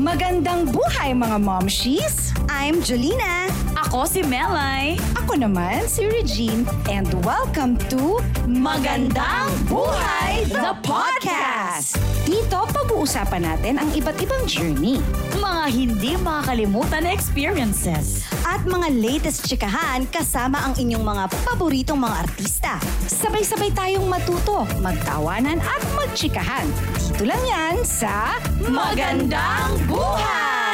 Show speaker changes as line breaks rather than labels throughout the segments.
Magandang buhay mga momshies!
I'm Jolina.
Ako si Melay.
Ako naman si Regine and welcome to Magandang Buhay, the podcast! Dito pag-uusapan natin ang iba't ibang journey.
Mga hindi makakalimutan na experiences.
At mga latest chikahan kasama ang inyong mga paboritong mga artista.
Sabay-sabay tayong matuto, magtawanan at magchikahan. Dito lang yan sa Magandang Buhay!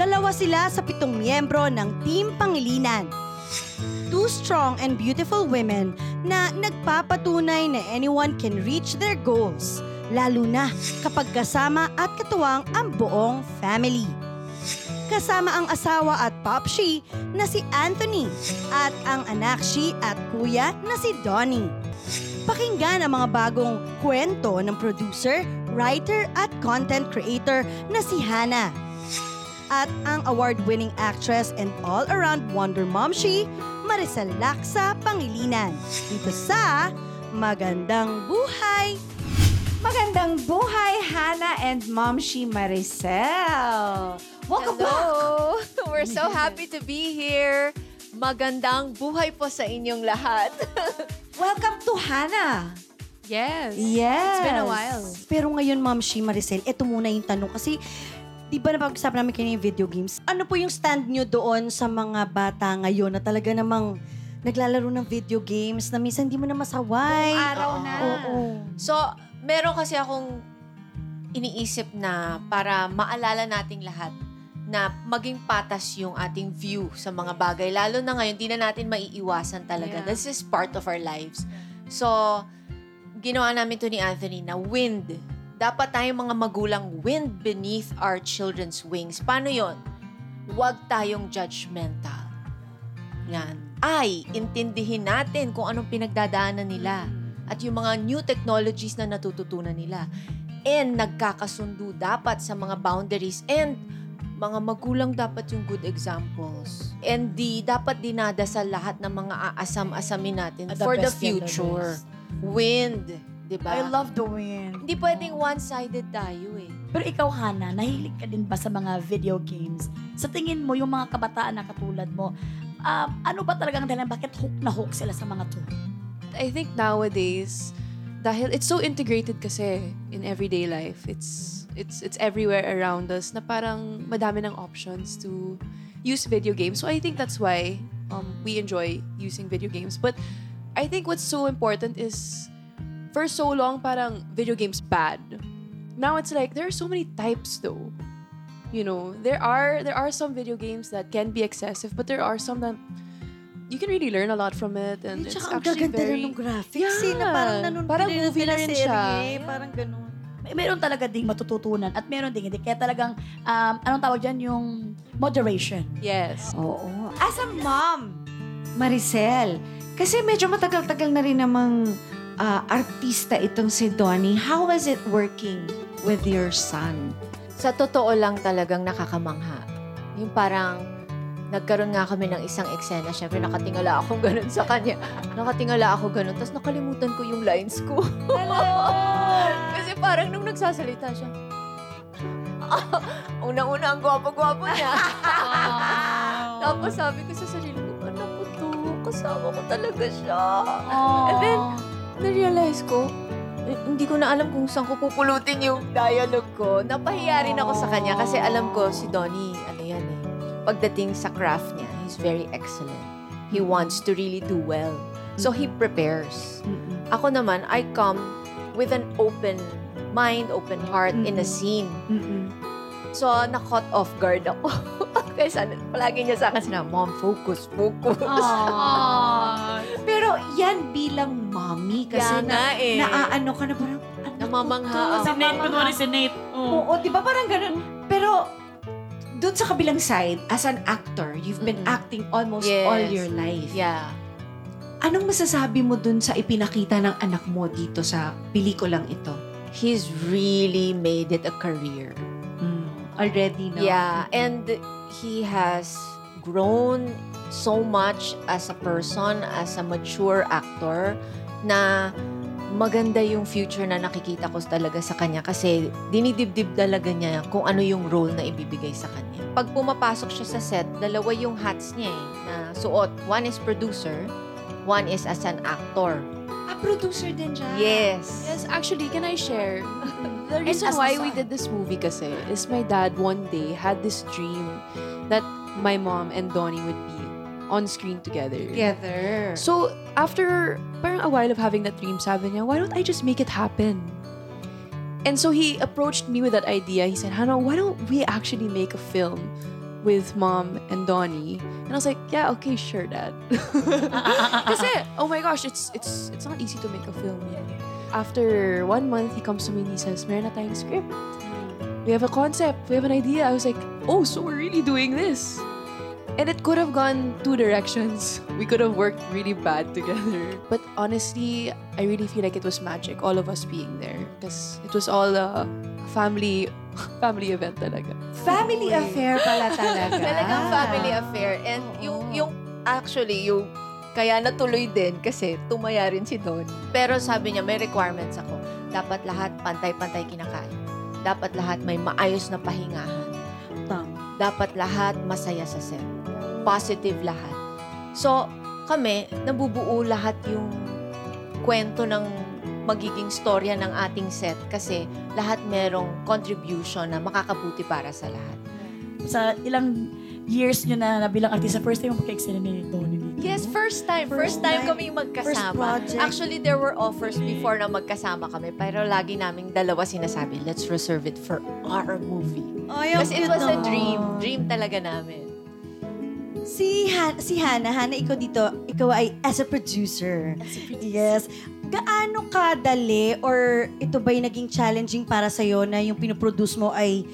Dalawa sila sa pitong miyembro ng Team Pangilinan. Two strong and beautiful women na nagpapatunay na anyone can reach their goals, lalo na kapag kasama at katuwang ang buong family. Kasama ang asawa at popshi na si Anthony at ang anak she at kuya na si Donnie. Pakinggan ang mga bagong kwento ng producer, writer at content creator na si Hannah at ang award-winning actress and all-around wonder mom she, Maricel Laksa Pangilinan. Dito sa Magandang Buhay!
Magandang buhay, Hannah and Momshi Maricel! Welcome back!
Hello! We're so happy to be here. Magandang buhay po sa inyong lahat.
Welcome to Hannah!
Yes.
Yes!
It's been a while.
Pero ngayon, Ma'am Shi Maricel, ito muna yung tanong kasi di ba napag-usapan namin kanina yung video games? Ano po yung stand nyo doon sa mga bata ngayon na talaga namang naglalaro ng video games na minsan hindi mo na masaway?
Buong araw na.
Oo.
So, meron kasi akong iniisip na para maalala nating lahat na maging patas yung ating view sa mga bagay. Lalo na ngayon, di na natin maiiwasan talaga.
Yeah.
This is part of our lives. So, ginawa namin to ni Anthony na wind. Dapat tayong mga magulang wind beneath our children's wings. Paano yon? Huwag tayong judgmental. Yan. Ay, intindihin natin kung anong pinagdadaanan nila at yung mga new technologies na natututunan nila. And nagkakasundo dapat sa mga boundaries and mga magulang dapat yung good examples. And di, dapat dinadasal lahat ng mga aasam-asamin natin
At the
for the
the
future.
best.
Wind, di ba?
I love the wind.
Hindi pwedeng one-sided tayo eh.
Pero ikaw, Hana, nahilig ka din ba sa mga video games? Sa tingin mo, yung mga kabataan na katulad mo, um, ano ba talagang dahilan? Bakit hook na hook sila sa mga to?
I think nowadays, dahil it's so integrated kasi in everyday life. It's it's it's everywhere around us na parang madami ng options to use video games. So I think that's why um, we enjoy using video games. But I think what's so important is for so long parang video games bad. Now it's like there are so many types though. You know, there are there are some video games that can be excessive, but there are some that you can really learn a lot from it and
At
it's
ang
actually
gaganda
very
ng graphics eh, na
Yeah.
parang nanonood
Parang movie na rin siya.
Parang ganun.
May, meron talaga ding matututunan at meron ding hindi. Kaya talagang, um, anong tawag dyan? Yung moderation.
Yes.
Oo. As a mom, Maricel, kasi medyo matagal-tagal na rin namang ah, artista itong si Donnie. How was it working with your son?
Sa totoo lang talagang nakakamangha. Yung parang nagkaroon nga kami ng isang eksena. Siyempre, nakatingala ako ganun sa kanya. Nakatingala ako ganun. Tapos nakalimutan ko yung lines ko. Kasi parang nung nagsasalita siya, Unang-una, ang gwapo-gwapo niya. Tapos sabi ko sa sarili ko, anak ko to, kasama ko talaga siya. And then, na-realize ko, eh, hindi ko na alam kung saan ko pupulutin yung dialogue ko. Napahiya rin ako sa kanya kasi alam ko si Donnie, ano yan eh. Pagdating sa craft niya, he's very excellent. He wants to really do well. So he prepares. Ako naman, I come with an open mind, open heart in a scene. So, na-caught off guard ako. Kaya palagi niya sa akin sinabi, Mom, focus, focus.
Pero yan bilang mommy kasi
Kaya
na,
eh.
naaano ka na parang, ano
Namamangha ako.
Si Nate, kunwari si Nate.
Oo, di ba parang ganun? Pero, doon sa kabilang side, as an actor, you've been
Mm-mm.
acting almost
Yes.
all your life.
Yeah.
Anong masasabi mo dun sa ipinakita ng anak mo dito sa pelikulang ito?
He's really made it a career.
Already, no?
Yeah, and he has grown so much as a person, as a mature actor, na maganda yung future na nakikita ko talaga sa kanya kasi dinidibdib talaga niya kung ano yung role na ibibigay sa kanya. Pag pumapasok siya sa set, dalawa yung hats niya eh, na suot. One is producer, one is as an actor.
Ah, producer din siya.
Yes.
Yes, actually, can I share? The
And
reason
as
why we did this movie kasi is my dad one day had this dream that my mom and Donnie would be on screen together.
Together.
So, after parang a while of having that dream, sabi niya, why don't I just make it happen? And so he approached me with that idea. He said, Hannah, why don't we actually make a film with mom and Donnie? And I was like, yeah, okay, sure, dad. Kasi, oh my gosh, it's it's it's not easy to make a film. yet. After one month, he comes to me and he says, meron na tayong script. We have a concept. We have an idea. I was like, oh, so we're really doing this. And it could have gone two directions. We could have worked really bad together. But honestly, I really feel like it was magic, all of us being there. Because it was all a family family event talaga.
Family affair pala talaga.
Talagang family affair. And yung, yung, actually, yung, kaya natuloy din kasi tumaya rin si Don. Pero sabi niya, may requirements ako. Dapat lahat pantay-pantay kinakain. Dapat lahat may maayos na pahingahan.
Tama.
Dapat lahat masaya sa set. Positive lahat. So, kami, nabubuo lahat yung kwento ng magiging storya ng ating set kasi lahat merong contribution na makakabuti para sa lahat.
Sa ilang years nyo na nabilang artista, first time mo pagka-excel ni dito.
Yes, first time. First,
First
time
time.
kami
First
magkasama.
project.
Actually, there were offers before na magkasama kami. Pero lagi naming dalawa sinasabi, let's reserve it for our movie. Kasi it was a
naman.
dream. Dream talaga namin.
Si, Han si Hannah, Hannah, ikaw dito, ikaw ay as a producer. Yes. Gaano kadali or ito ba'y naging challenging para sa'yo na yung pinoproduce mo ay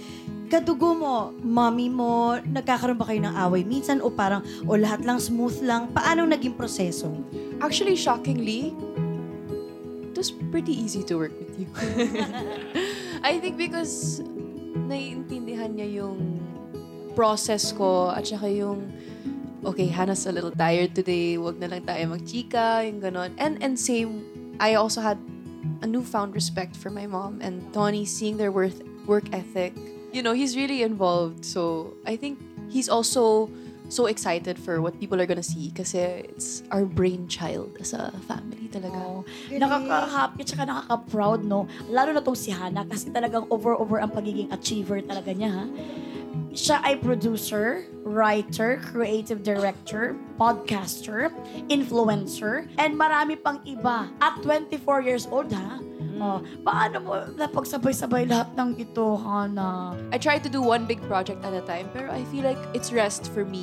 kadugo mo, mommy mo, nagkakaroon ba kayo ng away minsan o parang, o lahat lang smooth lang? Paano naging proseso?
Actually, shockingly, it was pretty easy to work with you. I think because naiintindihan niya yung process ko at saka yung okay, Hannah's a little tired today, wag na lang tayo magchika, yung ganon. And, and same, I also had a newfound respect for my mom and Tony seeing their worth, work ethic. You know, he's really involved. So, I think he's also so excited for what people are gonna see kasi it's our brainchild as a family talaga.
Oo. Nakaka-happy at saka nakaka-proud, no? Lalo na tong si Hannah kasi talagang over-over ang pagiging achiever talaga niya, ha? Siya ay producer, writer, creative director, podcaster, influencer, and marami pang iba. At 24 years old, ha? Oh, paano mo napagsabay-sabay lahat ng ito, Hannah?
I try to do one big project at a time, pero I feel like it's rest for me.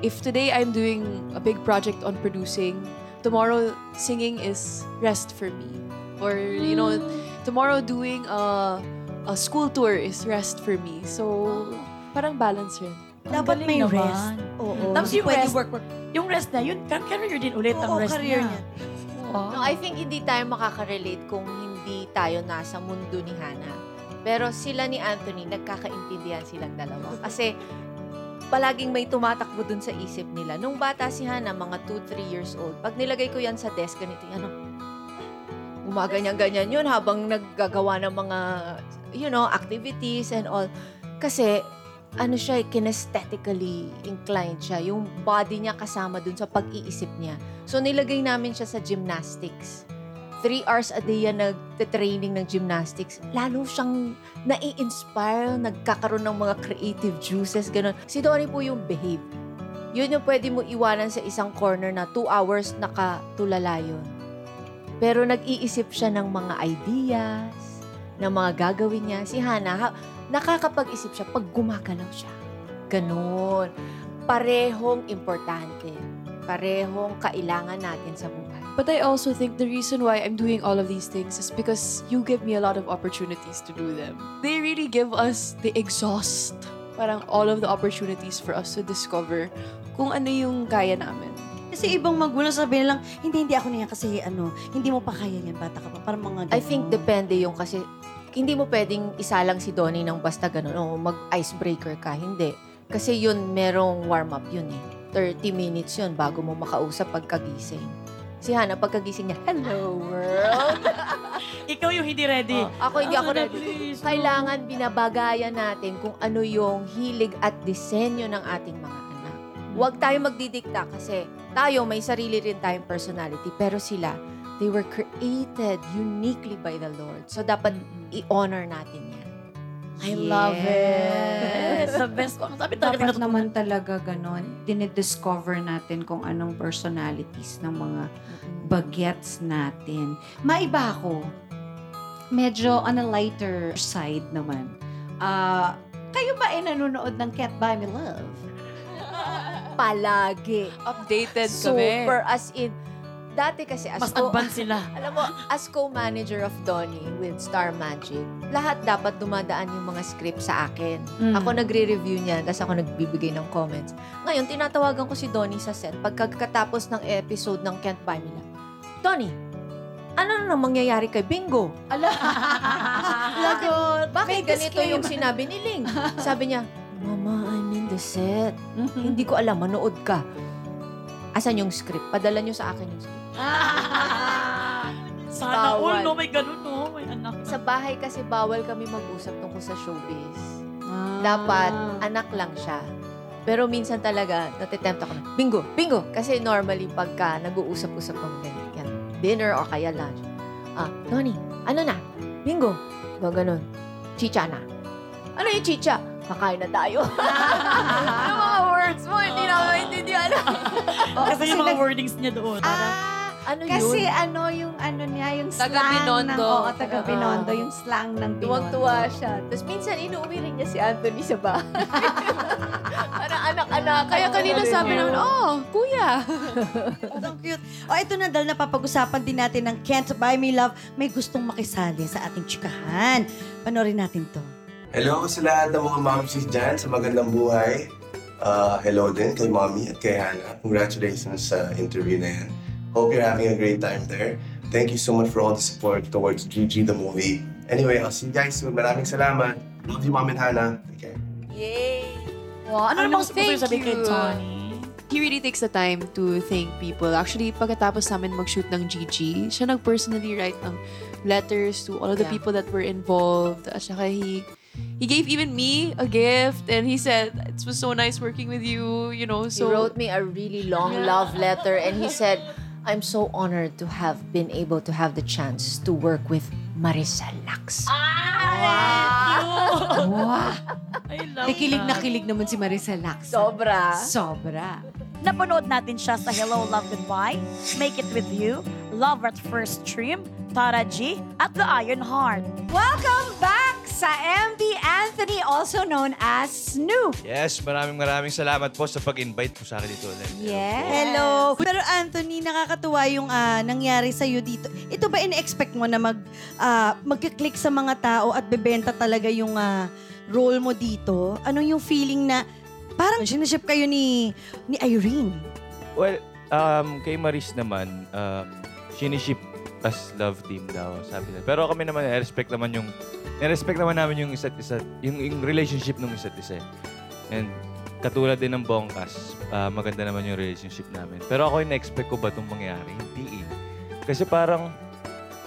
If today I'm doing a big project on producing, tomorrow singing is rest for me. Or, you know, tomorrow doing a, a school tour is rest for me. So, parang balance rin.
Dapat may rest. Oo.
Tapos yung
pwede
rest,
work, work.
yung rest na, yun, career din ulit ang
Oo,
rest
career
niya.
niya.
No, I think hindi tayo makaka-relate kung hindi tayo nasa mundo ni Hannah. Pero sila ni Anthony, nagkakaintindihan silang dalawa. Kasi palaging may tumatakbo dun sa isip nila. Nung bata si Hannah, mga 2-3 years old, pag nilagay ko yan sa desk, ganito yan, ano, umaganyan-ganyan yun habang naggagawa ng mga, you know, activities and all. Kasi, ano siya, eh, kinesthetically inclined siya. Yung body niya kasama dun sa pag-iisip niya. So, nilagay namin siya sa gymnastics. Three hours a day yan nag-training ng gymnastics. Lalo siyang nai-inspire, nagkakaroon ng mga creative juices, ganun. Si Donnie po yung behave. Yun yung pwede mo iwanan sa isang corner na two hours nakatulala yun. Pero nag-iisip siya ng mga ideas, ng mga gagawin niya. Si Hannah, ha- nakakapag-isip siya pag gumagalaw siya. Ganon. Parehong importante. Parehong kailangan natin sa buhay.
But I also think the reason why I'm doing all of these things is because you give me a lot of opportunities to do them. They really give us the exhaust. Parang all of the opportunities for us to discover kung ano yung kaya namin.
Kasi ibang magulang sabihin lang, hindi, hindi ako niya kasi ano, hindi mo pa kaya yan, bata ka pa. Parang mga
I think depende yung kasi hindi mo pwedeng isa lang si Donnie ng basta ganun o mag-icebreaker ka. Hindi. Kasi yun, merong warm-up yun eh. 30 minutes yun bago mo makausap pagkagising. Si Hana, pagkagising niya, Hello world!
Ikaw yung hindi ready.
Oh, ako hindi ako
Hana,
ready.
please.
Kailangan binabagayan natin kung ano yung hilig at disenyo ng ating mga anak. Huwag tayo magdidikta kasi tayo may sarili rin tayong personality pero sila, they were created uniquely by the Lord. So dapat i-honor natin yan.
I love it.
Yes.
The best ko. Sabi talaga
Dapat naman talaga ganon. Dinidiscover natin kung anong personalities ng mga bagets natin. Maiba ako. Medyo on a lighter side naman. Ah, kayo ba ay nanonood ng Can't Buy Me Love?
Palagi.
Updated kami.
Super as in, dati kasi as
Mas
co-
advanced sila.
alam mo, as co-manager of Donnie with Star Magic, lahat dapat dumadaan yung mga script sa akin.
Mm.
Ako nagre-review niyan, tapos ako nagbibigay ng comments. Ngayon, tinatawagan ko si Donnie sa set pagkatapos ng episode ng Can't Buy Me Love. Donnie, ano na mangyayari kay Bingo?
Lagot.
Bakit
May
ganito yung sinabi ni Ling? Sabi niya, Mama, I'm in the set. Hindi ko alam, manood ka. Asan yung script? Padala niyo sa akin yung script.
Sana all, no? May ganun, no? May anak.
Sa bahay kasi bawal kami mag-usap tungkol sa showbiz.
Ah.
Dapat, anak lang siya. Pero minsan talaga, natitempt ako na, bingo, bingo! Kasi normally, pagka nag-uusap-usap ng ganyan, dinner or kaya lunch, ah, Donnie, ano na? Bingo! Gaganon. Chicha na. Ano yung chicha? Kakain na tayo. ano mga words mo? Hindi na ako maintindihan.
Kasi yung mga wordings niya doon.
Ah,
ano
kasi
yun?
ano yung ano niya, yung slang
Taga Binondo.
ng, oo, taga
Oo.
Binondo, yung slang ng Binondo.
Tuwang-tuwa siya. Tapos minsan, inuuwi rin niya si Anthony sa bahay. Parang anak-anak.
Kaya kanina sabi naman, oh, kuya.
Ang cute. O ito na, dahil napapag-usapan din natin ng Can't Buy Me Love, may gustong makisali sa ating chikahan. Panorin natin to.
Hello sa lahat ng mga momsies dyan sa magandang buhay. Uh, hello din kay mommy at kay Hannah. Congratulations sa interview na yan. Hope you're having a great time there. Thank you so much for all the support towards GG the movie. Anyway, I'll see you guys soon. Maraming salamat. Love you, mom and Hannah. Take care.
Yay!
Wow, ano namang gusto
thank you.
Tony?
He really takes the time to thank people. Actually, pagkatapos namin mag-shoot ng GG, siya nag-personally write ng letters to all of the
Yeah.
people that were involved. At saka he, he gave even me a gift and he said, it was so nice working with you, you know,
He
so...
wrote me a really long love letter and he said, I'm so honored to have been able to have the chance to work with Maricel Lux.
Wow!
I love
Nakilig na kilig naman si Marisa Lax.
Sobra.
Sobra.
Napanood natin siya sa Hello, Love, Goodbye, Make It With You, Love at First Stream, Tara G, at The Iron Heart.
Welcome back sa MB Anthony, also known as Snoop.
Yes, maraming maraming salamat po sa pag-invite po sa akin dito ulit.
Yes.
Hello! Pero Anthony, nakakatuwa yung ah, nangyari sa'yo dito. Ito ba in-expect mo na mag, ah, mag-click sa mga tao at bebenta talaga yung ah, role mo dito? Ano yung feeling na parang sinaship kayo ni, ni Irene?
Well, um, kay Maris naman, um, siniship as love team daw, sabi nila. Pero kami naman, respect naman yung, respect naman namin yung isa't isa, yung, yung relationship ng isa't isa. And katulad din ng Bongkas, ah, maganda naman yung relationship namin. Pero ako yung na-expect ko ba itong mangyari? Hindi eh. Kasi parang,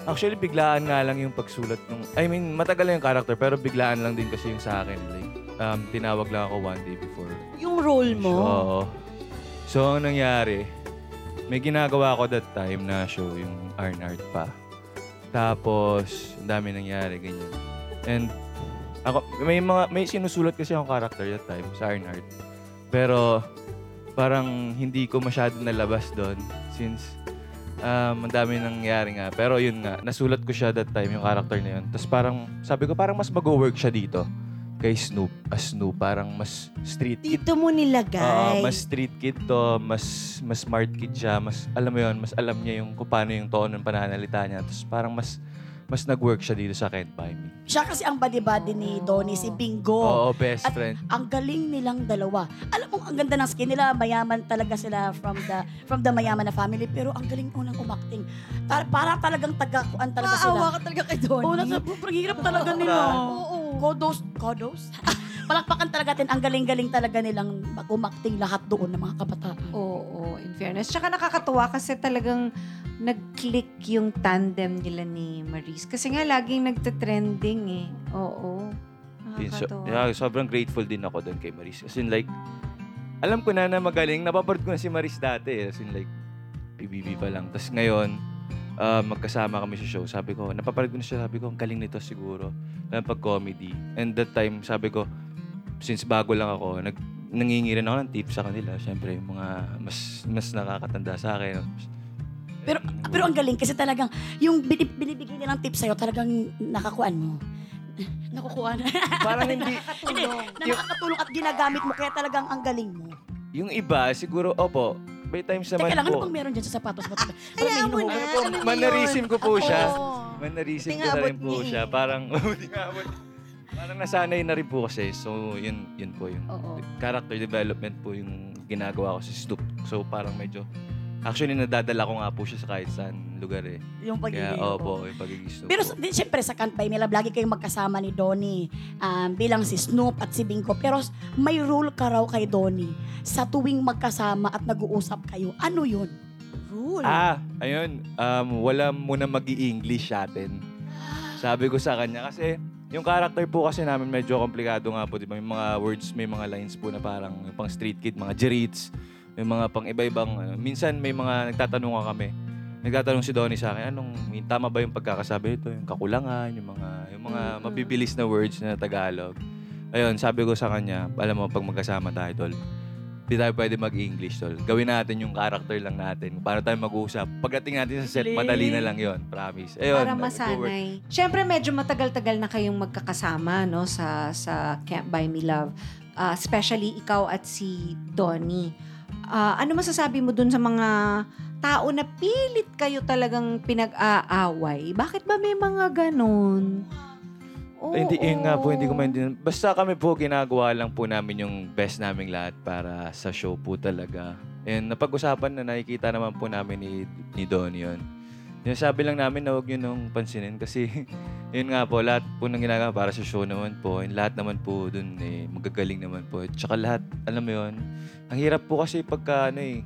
actually biglaan nga lang yung pagsulat nung, I mean, matagal na yung character, pero biglaan lang din kasi yung sa akin. Like, um, tinawag lang ako one day before
Yung role mo?
Oo. So, ang nangyari, may ginagawa ako that time na show, yung Arnard pa. Tapos, ang dami nangyari, ganyan. And, ako, may mga, may sinusulat kasi akong character that time sa Arnard. Pero, parang hindi ko masyado nalabas doon since um, ang dami nangyari nga. Pero yun nga, nasulat ko siya that time, yung character na yun. Tapos parang, sabi ko, parang mas mag-work siya dito kay Snoop. As Snoop, parang mas street kid
Dito mo nilagay.
mas street kid to, mas mas smart kid siya, mas alam mo 'yon, mas alam niya yung kung paano yung tono ng pananalita niya. Tapos parang mas mas nag-work siya dito sa Can't Buy Me.
Siya kasi ang buddy-buddy ni Donnie, si Bingo.
Oo, best
At
friend.
ang galing nilang dalawa. Alam mo, ang ganda ng skin nila, mayaman talaga sila from the from the mayaman na family, pero ang galing unang umakting. Tar para talagang tagakuan talaga sila.
Maawa ka talaga kay Donnie.
Oo, nasa, hirap talaga nila.
Oo.
Kodos, kodos? palakpakan talaga natin. Ang galing-galing talaga nilang umakting lahat doon ng mga kabataan.
Oo, in fairness. Tsaka nakakatuwa kasi talagang nag-click yung tandem nila ni Maris. Kasi nga laging nagte-trending eh. Oo.
Yun, so,
Nakakatuwa.
yeah, sobrang grateful din ako doon kay Maris. As in like, alam ko na na magaling. Napapanood ko na si Maris dati. eh. As in like, PBB pa lang. Tapos ngayon, ah, magkasama kami sa show. Sabi ko, napapanood ko na siya. Sabi ko, ang galing nito siguro. Lalo pag comedy. And that time, sabi ko, since bago lang ako, nag, nangingirin ako ng tips sa kanila. Siyempre, yung mga mas mas nakakatanda sa akin.
Pero pero ang galing kasi talagang yung binib- binibigay nilang tips sa'yo talagang nakakuan mo. Nakukuha na.
Parang hindi,
Hindi, na nakakatulong at ginagamit mo kaya talagang ang galing mo.
yung iba, siguro, opo, may times
Teka
naman
lang, ano
po.
bang meron dyan sa sapatos mo? Parang
Hayaan mo na.
Ano po,
Ano
ko po siya.
Oo.
Mannerism
Buti
ko na rin po
niya eh.
siya. Parang, buti nga abot. Parang nasanay na rin po kasi. So, yun, yun po yung
Oo.
character development po yung ginagawa ko sa Stoop. So, parang medyo, actually, nadadala ko nga po siya sa kahit saan lugar eh.
Yung
Kaya,
pagiging.
opo, yung pagiging Snoop
Pero
po.
di, siyempre sa Can't Buy Me Love, lagi kayong magkasama ni Donnie um, bilang si Snoop at si Bingo. Pero s- may rule ka raw kay Donnie sa tuwing magkasama at nag-uusap kayo. Ano yun?
Rule.
Ah, ayun. Um, wala muna mag english atin. Sabi ko sa kanya kasi yung character po kasi namin medyo komplikado nga po, di ba? May mga words, may mga lines po na parang pang street kid, mga jerits, may mga pang iba-ibang, ano. minsan may mga nagtatanong nga kami. Nagtatanong si Donnie sa akin, anong, tama ba yung pagkakasabi nito? Yung kakulangan, yung mga, yung mga mabibilis na words na Tagalog. Ayun, sabi ko sa kanya, alam mo, pag magkasama tayo, tol, di tayo pwede mag-English, tol. Gawin natin yung character lang natin. Paano tayo mag-usap. Pagdating natin sa set, madali na lang yon Promise. Ayun,
Para masanay. Siyempre, medyo matagal-tagal na kayong magkakasama no, sa, sa Can't Buy Me Love. Ah, especially ikaw at si Donnie. Ah, ano masasabi mo dun sa mga tao na pilit kayo talagang pinag-aaway? Bakit ba may mga ganon? Oo.
Hindi, yun nga po, hindi ko maintindihan. Basta kami po, ginagawa lang po namin yung best naming lahat para sa show po talaga. And napag-usapan na nakikita naman po namin ni, ni Don yun. Yung sabi lang namin na huwag yun nung pansinin kasi yun nga po, lahat po ng ginagawa para sa show naman po. And lahat naman po dun eh, magagaling naman po. Tsaka lahat, alam mo yun, ang hirap po kasi pagka ano eh,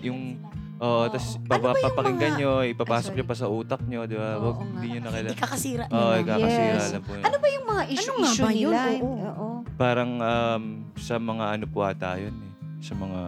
yung Oo, tapos
Ano ba yung
papakinggan
mga-
nyo, ipapasok
Ay,
nyo pa sa utak nyo, di ba?
Oo
Wag,
nga.
hindi nyo na kailangan.
Ikakasira
Oo,
nila.
ikakasira
Yes.
lang po yun.
Ano ba yung mga issue,
Ano nga
issue
ba yun?
nila?
Oo.
Oo.
Parang um, sa mga ano po ata yun eh. Sa mga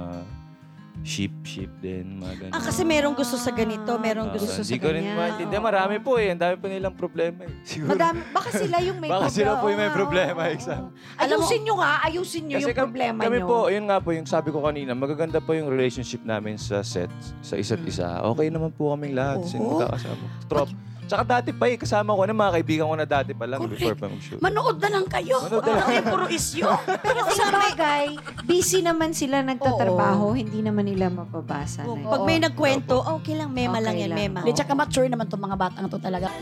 sheep, sheep din, mga ganun.
Ah, kasi merong gusto sa ganito, merong
Ah,
gusto
sa
Hindi ko rin
ganyan.
maintindihan. Marami po eh. Ang dami pa nilang problema eh. Siguro.
Madami, baka sila yung may
Baka sila po yung may problema, exact.
Ayusin nyo nga, ayusin nyo yung
kam-
problema
kami
nyo.
po, yun nga po yung sabi ko kanina, magaganda po yung relationship namin sa set, sa isa't isa. Okay naman po kaming lahat. Sino
Oo.
magkakasama. Trop. Tsaka dati pa eh, kasama ko na mga kaibigan ko na dati pa lang
Correct.
before pa mag-shoot.
Manood na lang kayo.
Manood na lang.
Ano yung puro isyo?
Pero sa bagay, busy naman sila nagtatrabaho, hindi naman nila mapabasa. na yun.
Pag may nagkwento, okay lang, mema
Okay
lang yan,
lang.
mema.
Hindi, tsaka mature naman itong mga batang to talaga.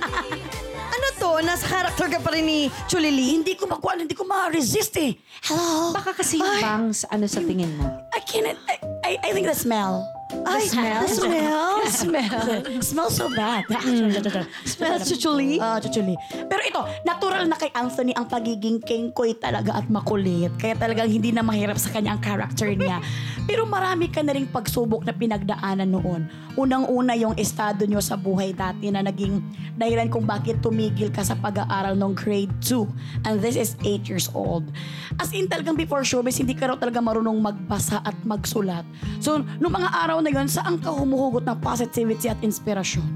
Ano to? Nasa character ka pa rin ni Chulili?
hindi ko makuha, hindi ko ma-resist eh. Hello?
Baka kasi yung bangs, ano sa tingin mo?
I can't, I, I, I think the smell.
Ay,
smell?
the smell?
smell. smells so bad.
Smell chuchuli?
Ah, chuchuli. Pero ito, natural na kay Anthony ang pagiging kengkoy talaga at makulit. Kaya talagang hindi na mahirap sa kanya ang character niya. Pero marami ka na ring pagsubok na pinagdaanan noon. Unang-una yung estado nyo sa buhay dati na naging dahilan kung bakit tumigil ka sa pag-aaral ng grade 2. And this is 8 years old. As in talagang before showbiz, hindi ka raw talaga marunong magbasa at magsulat. So, noong mga araw na yun, saan ka humuhugot ng positivity at inspirasyon?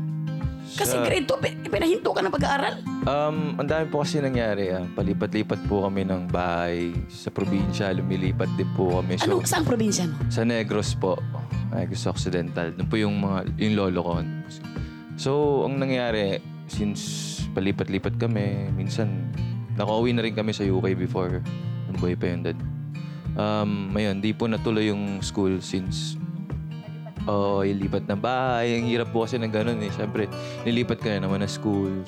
Kasi
Sa-
grade 2, pi- pinahinto ka ng pag-aaral.
Um, ang dami po kasi nangyari. Ah. Palipat-lipat po kami ng bahay sa probinsya. Lumilipat din po kami. So,
Ano, saan probinsya mo?
sa Negros po. Negros Occidental. Doon po yung mga, yung lolo ko. So, ang nangyari, since palipat-lipat kami, minsan, nakauwi na rin kami sa UK before. Yung buhay pa yun dad. Um, ngayon, di po natuloy yung school since Oo, ilipat na bahay. Ang hirap po kasi ng ganun eh. Siyempre, nilipat ka na naman na school.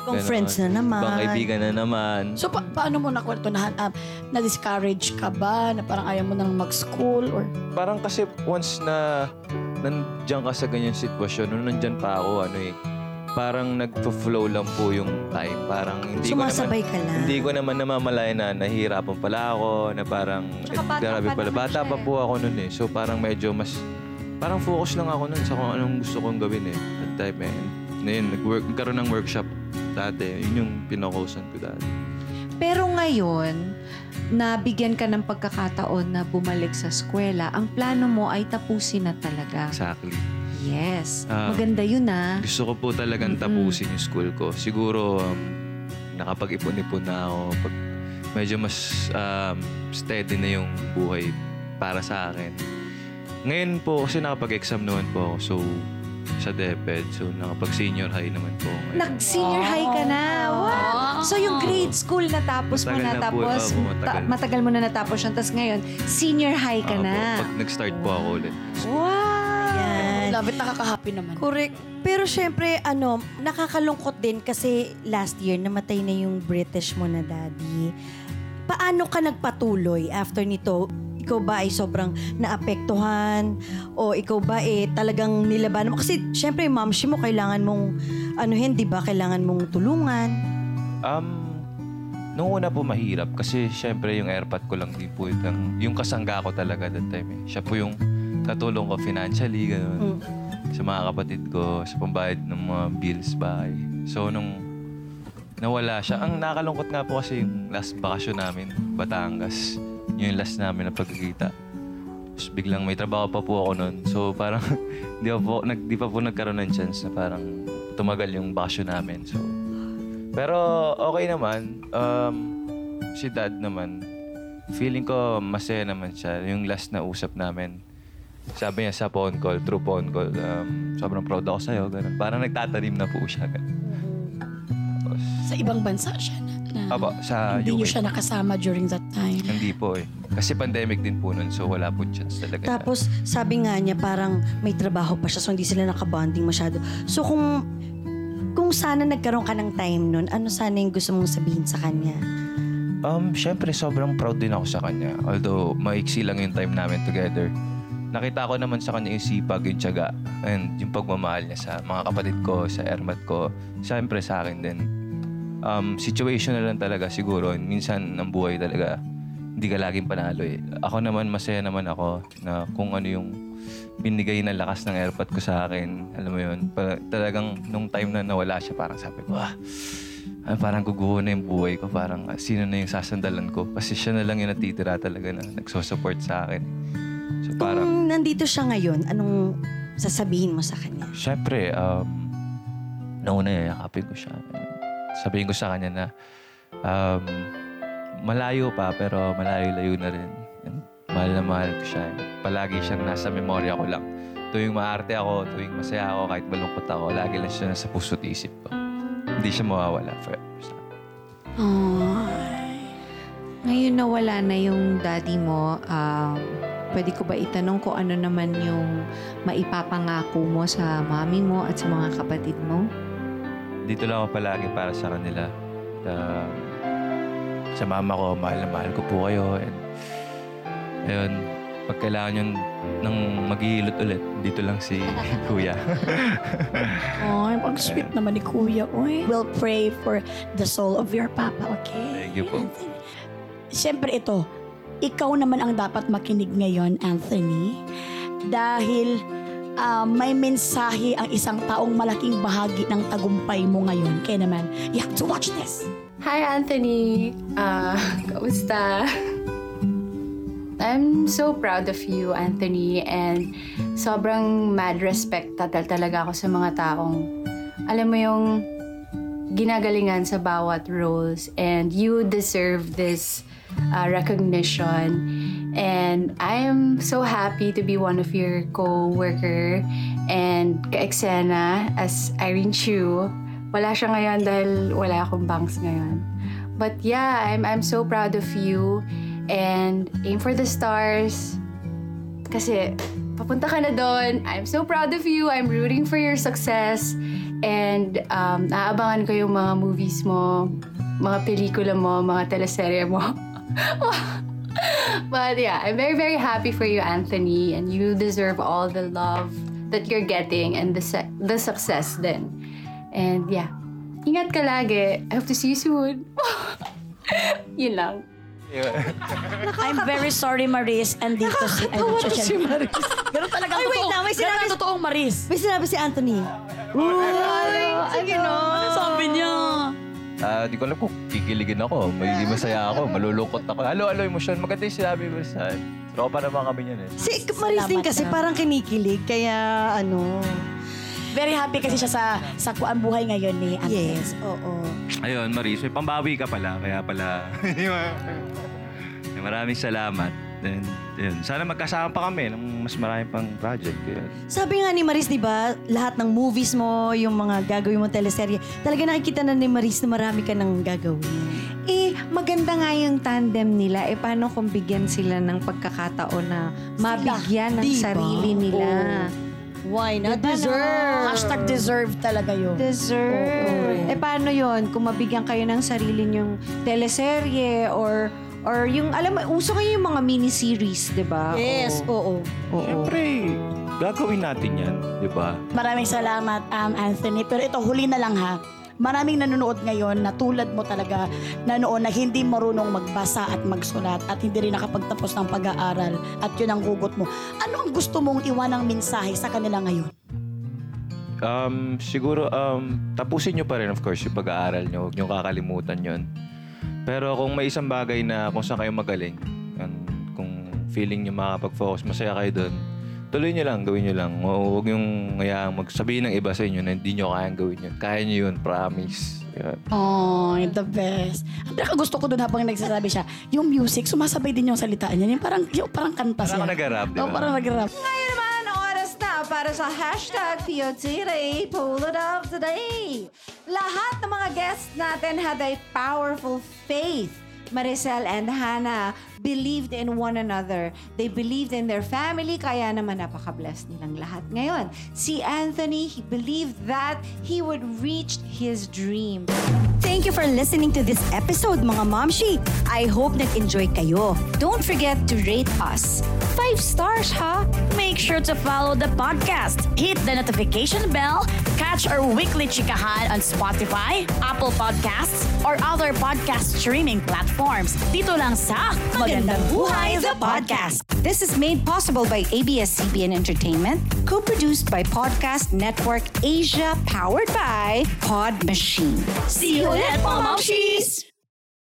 Ibang friends na naman.
Ibang kaibigan na naman.
So, pa- paano mo nakwento na, uh, na-discourage ka ba? Na parang ayaw mo nang mag-school? Or
Parang kasi once na nandiyan ka sa ganyan sitwasyon, nung nandyan pa ako, ano eh, parang nagpo-flow lang po yung time. Parang hindi ko naman
Sumasabay ka lang.
hindi ko naman namamalayan na nahihirapan pala ako, na parang,
Tsaka bata
grabe
pa
pala.
naman
Bata
siya
pa
eh.
po ako nun eh. So parang medyo mas, parang focus lang ako nun sa kung anong gusto kong gawin eh. That time eh. Na yun, nag-work, nagkaroon ng workshop dati. Yun yung pinokusan ko dati.
Pero ngayon, nabigyan ka ng pagkakataon na bumalik sa eskwela, ang plano mo ay tapusin na talaga.
Exactly.
Yes.
Ah.
Maganda yun ah.
Gusto ko po talagang
Mm-mm.
tapusin yung school ko. Siguro, um, nakapag-ipon-ipon na ako. Pag medyo mas um, steady na yung buhay para sa akin. Ngayon po, kasi nakapag-exam naman po ako. So, sa DepEd. So, nakapag-senior high naman po ako ngayon.
Nag-senior high ka na. Wow. So yung grade school natapos mo
Matagal
na,
na po,
tapos
opo, matagal.
ta- matagal mo na natapos yun. Tapos ngayon, senior high ka
po,
na.
Pag nag-start po ako ulit.
Wow.
Yan.
Love it, nakaka-happy naman.
Correct. Pero syempre, ano, nakakalungkot din kasi last year namatay na yung British mo na daddy. Paano ka nagpatuloy after nito? Ikaw ba ay sobrang naapektuhan? O ikaw ba eh talagang nilaban mo? Kasi syempre, yung momshi mo, kailangan mong, ano hin, di ba? Kailangan mong tulungan.
Um, nung una po mahirap kasi syempre yung airpot ko lang din po yung, yung kasangga ko talaga that time eh. Siya po yung katulong ko financially, gano'n.
Mm.
Sa mga kapatid ko, sa pambayad ng mga bills bahay. So nung nawala siya, ang nakalungkot nga po kasi yung last bakasyon namin, Batangas. Yung last namin na pagkikita. Tapos biglang may trabaho pa po ako noon. So parang di pa po, nag, di pa po nagkaroon ng chance na parang tumagal yung bakasyon namin. So pero okay naman. Um, si dad naman, feeling ko masaya naman siya. Yung last na usap namin, sabi niya sa phone call, through phone call, um, sobrang proud ako sa'yo. Ganun. Parang nagtatanim na po siya. Ganun. Tapos,
Sa ibang bansa siya na. Na
Aba, sa
hindi niyo
UK.
siya nakasama during that time.
Hindi po eh. Kasi pandemic din po nun, so wala po chance talaga. siya.
Tapos, sabi nga niya, parang may trabaho pa siya, so hindi sila nakabonding masyado. So, kung kung sana nagkaroon ka ng time nun, ano sana yung gusto mong sabihin sa kanya?
Um, syempre, sobrang proud din ako sa kanya. Although, maiksi lang yung time namin together. Nakita ko naman sa kanya yung sipag, yung tiyaga, and yung pagmamahal niya sa mga kapatid ko, sa ermat ko. Siyempre sa akin din. Um, situational lang talaga siguro. Minsan, ng buhay talaga, hindi ka laging panalo eh. Ako naman, masaya naman ako na kung ano yung binigay na lakas ng airpot ko sa akin. Alam mo yun, pa- talagang nung time na nawala siya, parang sabi ko, ah, ah, parang guguho na yung buhay ko. Parang ah, sino na yung sasandalan ko. Kasi siya na lang yung natitira talaga na nagsosupport sa akin. So parang,
Kung nandito siya ngayon, anong sasabihin mo sa kanya?
syempre, um, nauna yakapin ko siya. Sabihin ko sa kanya na, um, malayo pa, pero malayo-layo na rin. Mahal na mahal ko siya. Palagi siyang nasa memorya ko lang. Tuwing maarte ako, tuwing masaya ako, kahit malungkot ako, lagi lang siya nasa puso't isip ko. Hindi siya mawawala forever sa.
Ngayon na wala na yung daddy mo, um, pwede ko ba itanong kung ano naman yung maipapangako mo sa mami mo at sa mga kapatid mo?
Dito lang ako palagi para sa kanila. Um, sa mama ko, mahal na mahal ko po kayo. And, ayun, pag kailangan yun ng maghihilot ulit, dito lang si kuya.
Ay, ang sweet naman ni Kuya. Uy. We'll pray for the soul of your papa, okay?
Thank you po.
Siyempre ito, ikaw naman ang dapat makinig ngayon, Anthony. Dahil ah, may mensahe ang isang taong malaking bahagi ng tagumpay mo ngayon. Kaya naman, you have to watch this.
Hi, Anthony. Uh, kamusta? I'm so proud of you, Anthony, and sobrang mad respect tatal talaga ako sa mga taong, alam mo yung ginagalingan sa bawat roles and you deserve this uh, recognition. And I am so happy to be one of your co-worker and ka-eksena as Irene Chu. Wala siya ngayon dahil wala akong banks ngayon. But yeah, I'm, I'm so proud of you and aim for the stars. Kasi papunta ka na doon. I'm so proud of you. I'm rooting for your success. And um, aabangan ko yung mga movies mo, mga pelikula mo, mga teleserye mo. But yeah, I'm very, very happy for you, Anthony. And you deserve all the love that you're getting and the, se- the success then. And yeah, ingat ka lagi. I hope to see you soon. Yun lang.
I'm very sorry, Maris. Andito si... Andito si Maris. Ganun talaga ang
Ay, wait lang, may
Ganun
sinabi-
ang totoong Maris.
May sinabi si Anthony. Uy, sige no.
Ah, di ko alam kung kikiligin ako, magiging masaya ako, malulungkot ako. Halo-halo emotion, maganda yung sinabi mo sa Tropa naman kami niyan eh.
Si Maris din
Salamat
kasi
na.
parang kinikilig, kaya ano.
Very happy kasi siya sa sa kuan buhay ngayon ni Ate.
Yes, oo.
Ayun, Maris, may pambawi ka pala. Kaya pala... Maraming salamat. And, yun, sana magkasama pa kami ng mas marami pang project. Yun.
Sabi nga ni Maris, di ba, lahat ng movies mo, yung mga gagawin mo teleserye, talaga nakikita na ni Maris na marami ka nang gagawin.
Eh, maganda nga yung tandem nila. Eh, paano kung bigyan sila ng pagkakataon na mabigyan ng
Diba?
sarili nila?
Why not?
Diba, no?
Deserve.
Hashtag deserve talaga yun.
Deserve. Eh, paano yon Kung mabigyan kayo ng sarili nyong teleserye or or yung, alam mo, uso kayo yung mga mini-series, di ba?
Yes, oo.
Oo.
Siyempre, gagawin natin yan, di ba?
Maraming salamat, um, Anthony. Pero ito, huli na lang ha. Maraming nanonood ngayon na tulad mo talaga na noon na hindi marunong magbasa at magsulat at hindi rin nakapagtapos ng pag-aaral at yun ang hugot mo. Ano ang gusto mong iwanang mensahe sa kanila ngayon?
Um, siguro, um, tapusin nyo pa rin, of course, yung pag-aaral nyo. Huwag nyo kakalimutan yon. Pero kung may isang bagay na kung saan kayo magaling, yun, kung feeling nyo makakapag-focus, masaya kayo doon, tuloy nyo lang, gawin nyo lang. O, Huwag yung hayaan magsabihin ng iba sa inyo na hindi nyo kayang gawin yun. Kaya nyo yun, promise. Yun.
Oh, the best. Ang pinaka gusto ko doon habang nagsasabi siya, yung music, sumasabay din yung salitaan niya. Yung parang, yung parang kanta siya.
Parang nag-rap, di ba?
Oh, parang nag-rap.
Ngayon naman, para sa hashtag POTire, pull it up today. Lahat ng mga guests natin had a powerful faith. Maricel and Hannah believed in one another. They believed in their family, kaya naman napaka-blessed nilang lahat. Ngayon, si Anthony, he believed that he would reach his dream.
Thank you for listening to this episode, mga Momshi. I hope nag-enjoy kayo.
Don't forget to rate us. Five stars, ha?
Make sure to follow the podcast. Hit the notification bell. Catch our weekly chikahan on Spotify, Apple Podcasts, or other podcast streaming platforms. Dito lang sa Magandang Buhay the Podcast.
This is made possible by ABS-CBN Entertainment, co-produced by Podcast Network Asia, powered by Pod Machine.
See you ulit, mga Momshies!